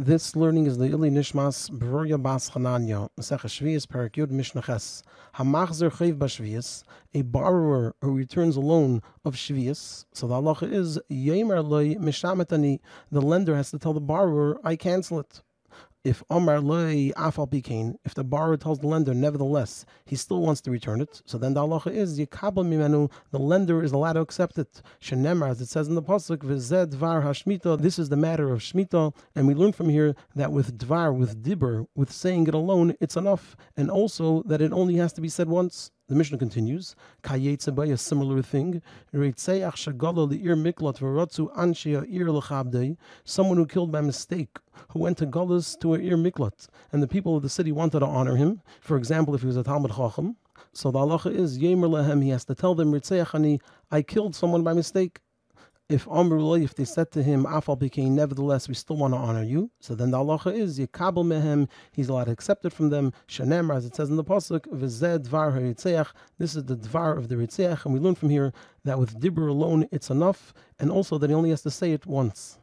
This learning is the Ili Nishmas Beruria Bas Chananya, Masech Shvius Perak Yud Mishnah Ches. Hamachzer Chayv Bashvius, a borrower who returns a loan of Shvius. So the halacha is Yemer Loi Mishametani. The lender has to tell the borrower, I cancel it if Omar loy afal bikain, if the borrower tells the lender, nevertheless, he still wants to return it, so then the halacha is mimenu, the lender is allowed to accept it. Shenemar, as it says in the pasuk, v'zed dvar hashmita. This is the matter of shmita, and we learn from here that with dvar, with dibber, with saying it alone, it's enough, and also that it only has to be said once. The Mishnah continues, Kayetze by a similar thing, someone who killed by mistake, who went to Golas to a Ir Miklat, and the people of the city wanted to honor him. For example, if he was a Talmud Chacham, so the halacha is Yemer Lehem, he has to tell them, I killed someone by mistake if Amrullah, if they said to him, Afal became nevertheless, we still want to honor you. So then the halacha is Yekabel mehem, he's allowed to accept it from them. Shanemar, as it says in the pasuk, dvar. This is the dvar of the ritzeach, and we learn from here that with dibur alone it's enough, and also that he only has to say it once.